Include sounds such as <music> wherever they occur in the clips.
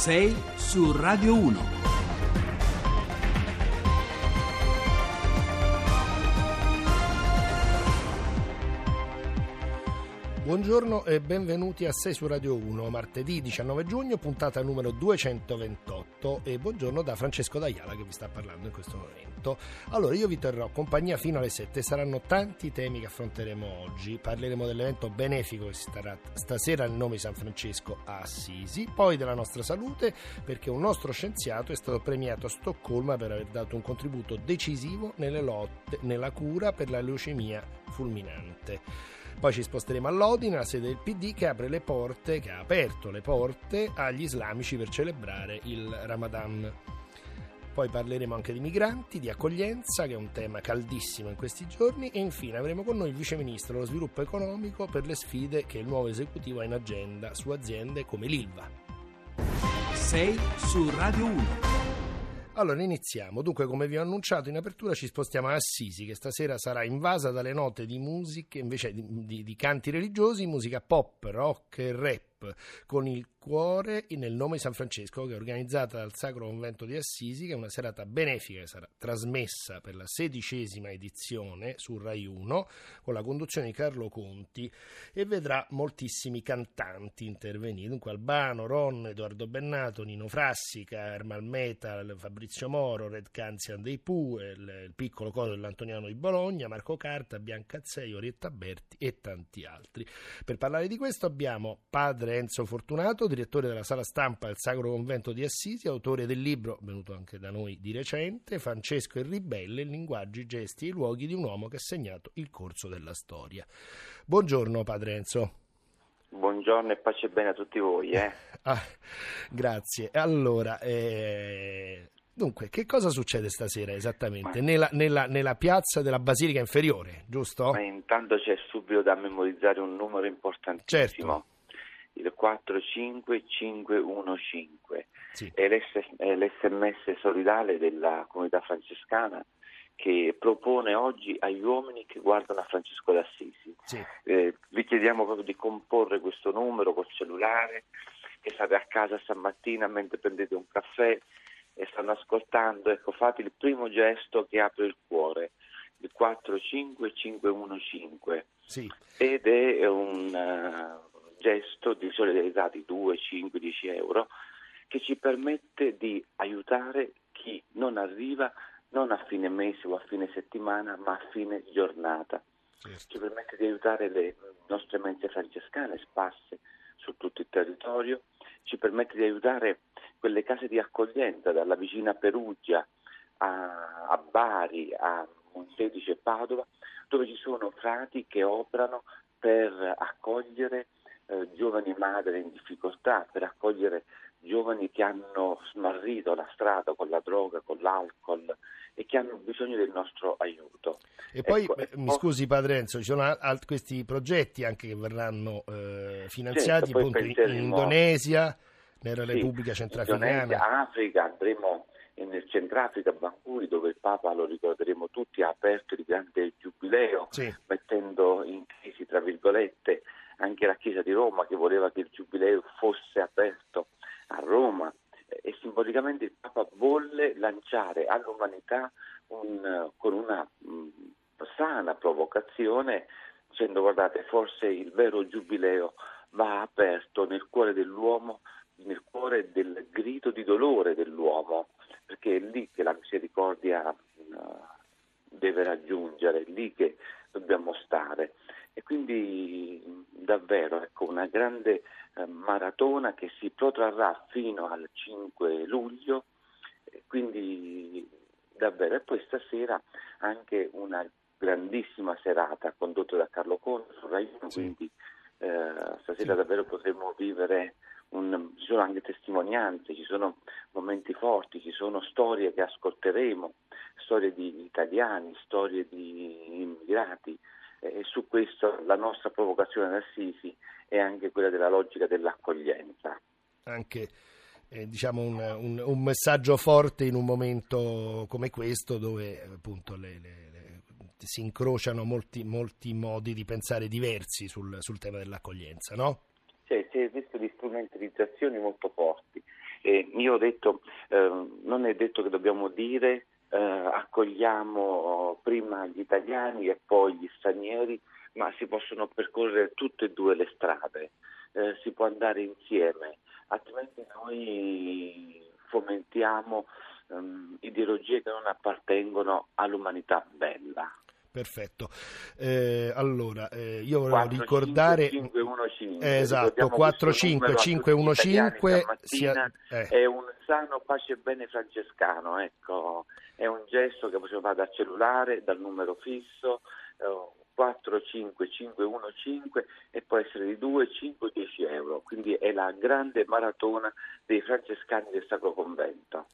6 su Radio 1. Buongiorno e benvenuti a 6 su Radio 1, martedì 19 giugno, puntata numero 228 e buongiorno da Francesco D'Aiala che vi sta parlando in questo momento. Allora, io vi terrò compagnia fino alle 7, saranno tanti temi che affronteremo oggi, parleremo dell'evento benefico che si starà stasera nel nome di San Francesco a Assisi, poi della nostra salute perché un nostro scienziato è stato premiato a Stoccolma per aver dato un contributo decisivo nelle lotte, nella cura per la leucemia fulminante. Poi ci sposteremo a Lodi, nella sede del PD, che apre le porte, che ha aperto le porte agli islamici per celebrare il Ramadan. Poi parleremo anche di migranti, di accoglienza, che è un tema caldissimo in questi giorni, e infine avremo con noi il Vice Ministro dello Sviluppo Economico per le sfide che il nuovo esecutivo ha in agenda su aziende come l'ILVA. 6 su Radio 1. Allora iniziamo. Dunque, come vi ho annunciato in apertura, ci spostiamo a Assisi, che stasera sarà invasa dalle note di musiche, invece di, di, di canti religiosi, musica pop, rock e rap con il cuore nel nome di San Francesco che è organizzata dal Sacro Convento di Assisi che è una serata benefica che sarà trasmessa per la sedicesima edizione su Rai 1 con la conduzione di Carlo Conti e vedrà moltissimi cantanti intervenire. Dunque Albano, Ron, Edoardo Bennato, Nino Frassica, Ermal Metal, Fabrizio Moro, Red Canzian dei Pooh il, il piccolo coro dell'Antoniano di Bologna Marco Carta, Bianca Azzei, Orietta Berti e tanti altri. Per parlare di questo abbiamo padre padre Enzo Fortunato, direttore della sala stampa del Sacro Convento di Assisi, autore del libro, venuto anche da noi di recente, Francesco e Ribelle, linguaggi, gesti e luoghi di un uomo che ha segnato il corso della storia. Buongiorno padre Enzo. Buongiorno e pace e bene a tutti voi. Eh? <laughs> Ah, grazie. Allora, eh, Dunque, che cosa succede stasera esattamente? Nella, nella, nella, piazza della Basilica Inferiore, giusto? Ma intanto c'è subito da memorizzare un numero importantissimo. Certo il 45515 sì. è, l'SMS solidale della comunità francescana che propone oggi agli uomini che guardano a Francesco d'Assisi. Sì. Eh, vi chiediamo proprio di comporre questo numero col cellulare, che state a casa stamattina mentre prendete un caffè e stanno ascoltando, ecco fate il primo gesto che apre il cuore, il 45515 sì. ed è un... Uh, gesto di solidarietà di 2, 5, 10 euro che ci permette di aiutare chi non arriva non a fine mese o a fine settimana ma a fine giornata. Certo. Ci permette di aiutare le nostre mense francescane sparse su tutto il territorio, ci permette di aiutare quelle case di accoglienza dalla vicina Perugia a, a Bari, a Montedice e Padova, dove ci sono frati che operano per accogliere eh, giovani madri in difficoltà, per accogliere giovani che hanno smarrito la strada con la droga, con l'alcol e che hanno bisogno del nostro aiuto. E poi, ecco, mi scusi Padre Enzo, ci sono alt- questi progetti anche che verranno eh, finanziati certo, in, in Indonesia, nella sì, Repubblica Centrafricana. Indonesia, Africa, andremo nel Centrafrica, Bangui, dove il Papa, lo ricorderemo tutti, ha aperto il grande giubileo, sì. mettendo in crisi, tra virgolette, anche la Chiesa di Roma che voleva che il Giubileo fosse aperto a Roma e simbolicamente il Papa volle lanciare all'umanità un, con una mh, sana provocazione dicendo guardate forse il vero Giubileo va aperto nel cuore dell'uomo, nel cuore del grido di dolore dell'uomo, perché è lì che la misericordia uh, deve raggiungere, è lì che dobbiamo stare. E quindi davvero ecco, una grande eh, maratona che si protrarrà fino al 5 luglio, quindi davvero. E poi stasera anche una grandissima serata condotta da Carlo Conte su Rai 1, sì. quindi eh, stasera sì. davvero potremo vivere un, ci sono anche testimonianze, ci sono momenti forti, ci sono storie che ascolteremo, storie di italiani, storie di immigrati, e su questo la nostra provocazione ad Assisi è anche quella della logica dell'accoglienza. Anche eh, diciamo un, un, un, messaggio forte in un momento come questo dove appunto le, le, le, si incrociano molti, molti, modi di pensare diversi sul, sul tema dell'accoglienza, no? Cioè, si è visto di strumentalizzazioni molto forti Eh, io ho detto, eh, non è detto che dobbiamo dire eh, accogliamo prima gli italiani e poi gli stranieri, ma si possono percorrere tutte e due le strade, eh, si può andare insieme, altrimenti noi fomentiamo um, ideologie che non appartengono all'umanità bella. Perfetto. Eh, allora, eh, io volevo 4, ricordare 515. Eh, esatto, 45515 sia... eh. è un sano pace e bene francescano, ecco. È un gesto che possiamo fare dal cellulare, dal numero fisso, 45515 e può essere di 2, 5, 10 euro. Quindi è la grande maratona dei francescani del Sacro Convento.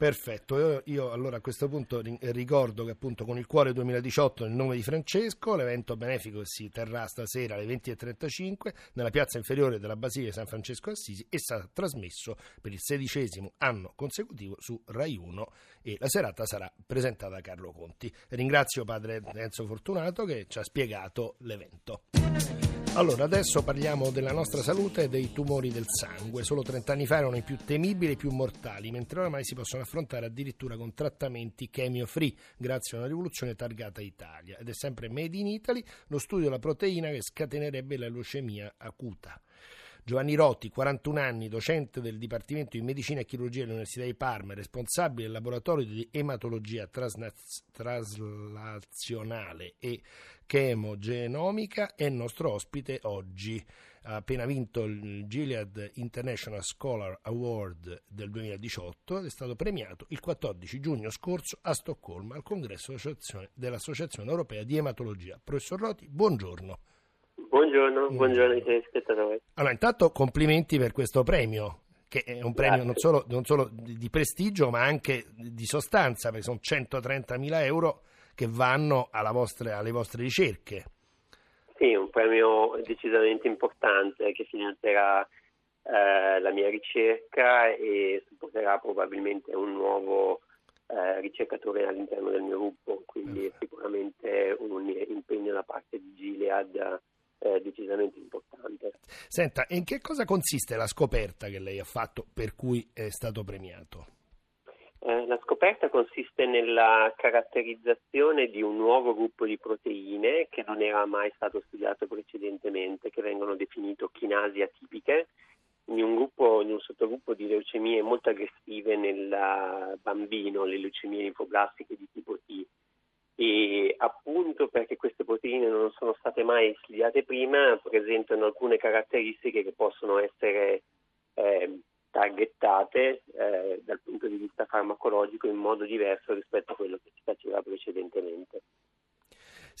Perfetto, io, io, allora a questo punto ricordo che appunto con il cuore 2018 nel nome di Francesco l'evento benefico si terrà stasera alle 20.35 nella piazza inferiore della Basilica San Francesco Assisi e sarà trasmesso per il sedicesimo anno consecutivo su Rai 1 e la serata sarà presentata da Carlo Conti. Ringrazio padre Enzo Fortunato che ci ha spiegato l'evento. Allora, adesso parliamo della nostra salute e dei tumori del sangue. Solo 30 anni fa erano i più temibili e i più mortali, mentre oramai si possono affrontare addirittura con trattamenti chemio-free, grazie a una rivoluzione targata Italia. Ed è sempre Made in Italy lo studio della proteina che scatenerebbe la leucemia acuta. Giovanni Rotti, 41 anni, docente del Dipartimento di Medicina e Chirurgia dell'Università di Parma, responsabile del laboratorio di ematologia trasnaz- traslazionale e chemogenomica, è nostro ospite oggi. Ha appena vinto il Gilead International Scholar Award del 2018 ed è stato premiato il 14 giugno scorso a Stoccolma al congresso dell'Associazione Europea di Ematologia. Professor Rotti, buongiorno. Buongiorno, buongiorno ai telespettatori. Allora, intanto complimenti per questo premio, che è un premio non solo, non solo, di prestigio, ma anche di sostanza, perché sono 130 mila euro che vanno vostre, alle vostre ricerche. Sì, un premio decisamente importante che finanzierà eh, la mia ricerca e supporterà probabilmente un nuovo eh, ricercatore all'interno del mio gruppo, quindi è sicuramente un impegno da parte di Gilead eh, decisamente importante. Senta, in che cosa consiste la scoperta che lei ha fatto per cui è stato premiato? Eh, la scoperta consiste nella caratterizzazione di un nuovo gruppo di proteine che non era mai stato studiato precedentemente, che vengono definite chinasi atipiche, in un, gruppo, in un sottogruppo di leucemie molto aggressive nel bambino, le leucemie linfoblastiche di tipo T e appunto perché queste proteine non sono state mai studiate prima presentano alcune caratteristiche che possono essere eh, targettate eh, dal punto di vista farmacologico in modo diverso rispetto a quello che si faceva precedentemente.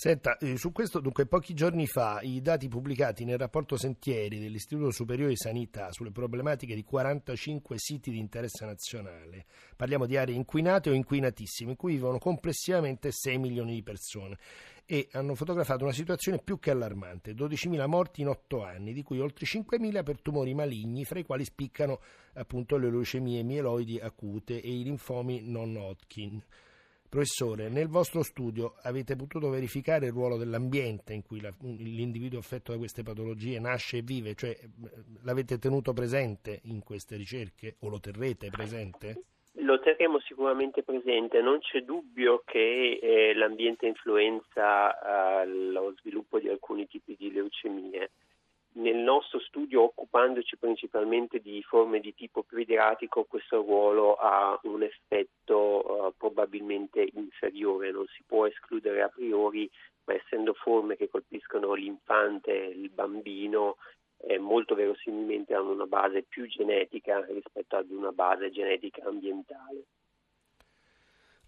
Senta, eh, su questo dunque pochi giorni fa i dati pubblicati nel rapporto Sentieri dell'Istituto Superiore di Sanità sulle problematiche di 45 siti di interesse nazionale, parliamo di aree inquinate o inquinatissime in cui vivono complessivamente 6 milioni di persone e hanno fotografato una situazione più che allarmante, 12.000 morti in 8 anni, di cui oltre 5.000 per tumori maligni, fra i quali spiccano appunto le leucemie mieloidi acute e i linfomi non Hodgkin. Professore, nel vostro studio avete potuto verificare il ruolo dell'ambiente in cui la, l'individuo affetto da queste patologie nasce e vive, cioè l'avete tenuto presente in queste ricerche? O lo terrete presente? Lo terremo sicuramente presente, non c'è dubbio che eh, l'ambiente influenza eh, lo sviluppo di alcuni tipi di leucemie nel nostro studio, occupandoci principalmente di forme di tipo più idratico, questo ruolo ha un effetto uh, probabilmente inferiore, non si può escludere a priori, ma essendo forme che colpiscono l'infante, il bambino, eh, molto verosimilmente hanno una base più genetica rispetto ad una base genetica ambientale.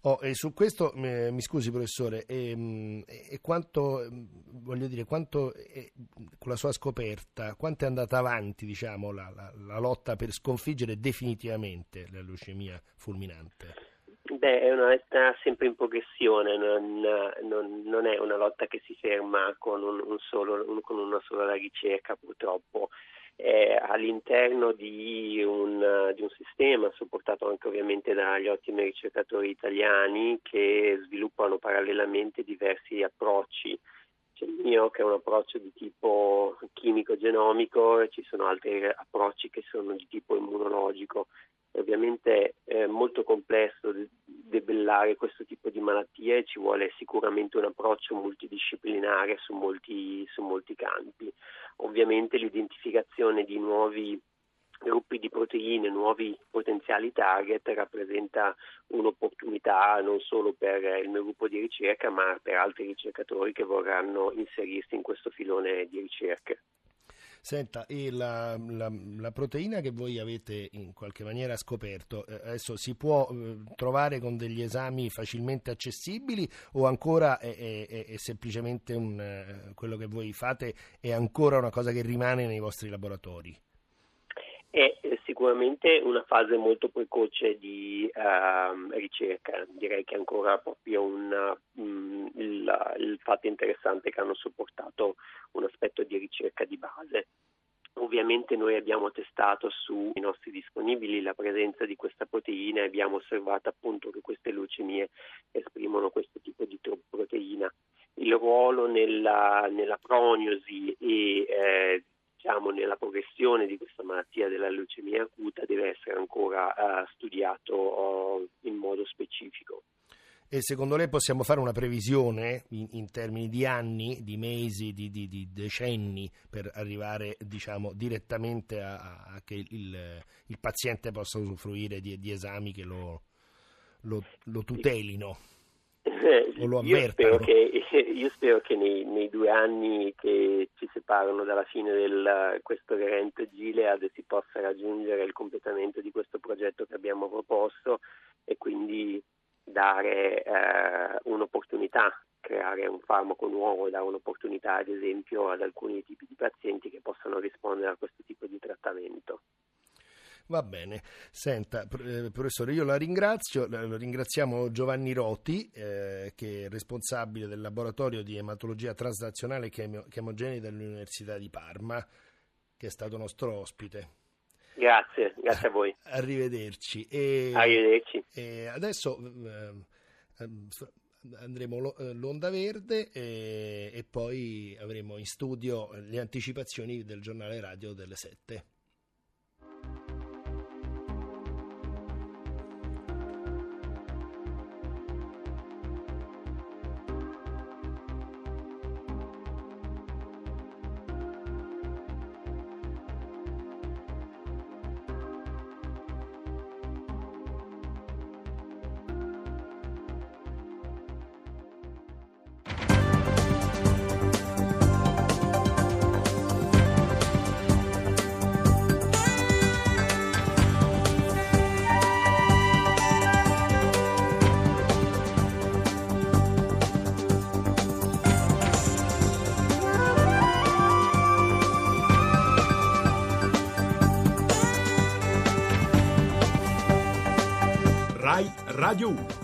Oh, e su questo eh, mi scusi professore, e, e quanto, voglio dire, quanto eh, con la sua scoperta, quanto è andata avanti diciamo, la, la, la, lotta per sconfiggere definitivamente la leucemia fulminante? Beh, è una lotta sempre in progressione, non, non, non è una lotta che si ferma con, un, un solo, un, con una sola ricerca purtroppo eh, all'interno di un, di un, sistema supportato anche ovviamente dagli ottimi ricercatori italiani che sviluppano parallelamente diversi approcci. c'è il mio che è un approccio di tipo chimico-genomico e ci sono altri approcci che sono di tipo immunologico. Ovviamente è molto complesso debellare questo tipo di malattie ci vuole sicuramente un approccio multidisciplinare su molti, su molti campi. Ovviamente l'identificazione di nuovi gruppi di proteine, nuovi potenziali target, rappresenta un'opportunità non solo per il mio gruppo di ricerca, ma per altri ricercatori che vorranno inserirsi in questo filone di ricerca. Senta, e la, la, la, proteina che voi avete in qualche maniera scoperto, eh, adesso si può eh, trovare con degli esami facilmente accessibili o ancora è, è, è semplicemente un, eh, quello che voi fate è ancora una cosa che rimane nei vostri laboratori? è sicuramente una fase molto precoce di uh, ricerca, direi che ancora proprio un, il, fatto interessante che hanno supportato un aspetto di ricerca di base. Ovviamente noi abbiamo testato sui nostri disponibili la presenza di questa proteina e abbiamo osservato appunto che queste leucemie esprimono questo tipo di proteina. Il ruolo nella, nella prognosi e eh, diciamo, nella progressione di questa malattia della leucemia acuta deve essere ancora uh, studiato uh, in modo specifico. E secondo lei possiamo fare una previsione in, in termini di anni, di mesi, di, di, di decenni per arrivare diciamo, direttamente a, a che il, il, paziente possa usufruire di, di esami che lo, lo, lo tutelino? o lo io spero che, <laughs> io spero che nei, nei, due anni che ci separano dalla fine di questo evento Gilead si possa raggiungere il completamento di questo progetto che abbiamo proposto e quindi dare eh, un'opportunità, creare un farmaco nuovo, dare un'opportunità ad esempio ad alcuni tipi di pazienti che possano rispondere a questo tipo di trattamento. Va bene, senta eh, professore, io la ringrazio, lo ringraziamo Giovanni Roti, eh, che è responsabile del laboratorio di ematologia transnazionale chemogenica dell'Università di Parma, che è stato nostro ospite. Grazie, grazie a voi. <laughs> Arrivederci. E, Arrivederci. E adesso eh, andremo eh, l'Onda Verde e, e poi avremo in studio le anticipazioni del giornale radio delle 7. Radio 1.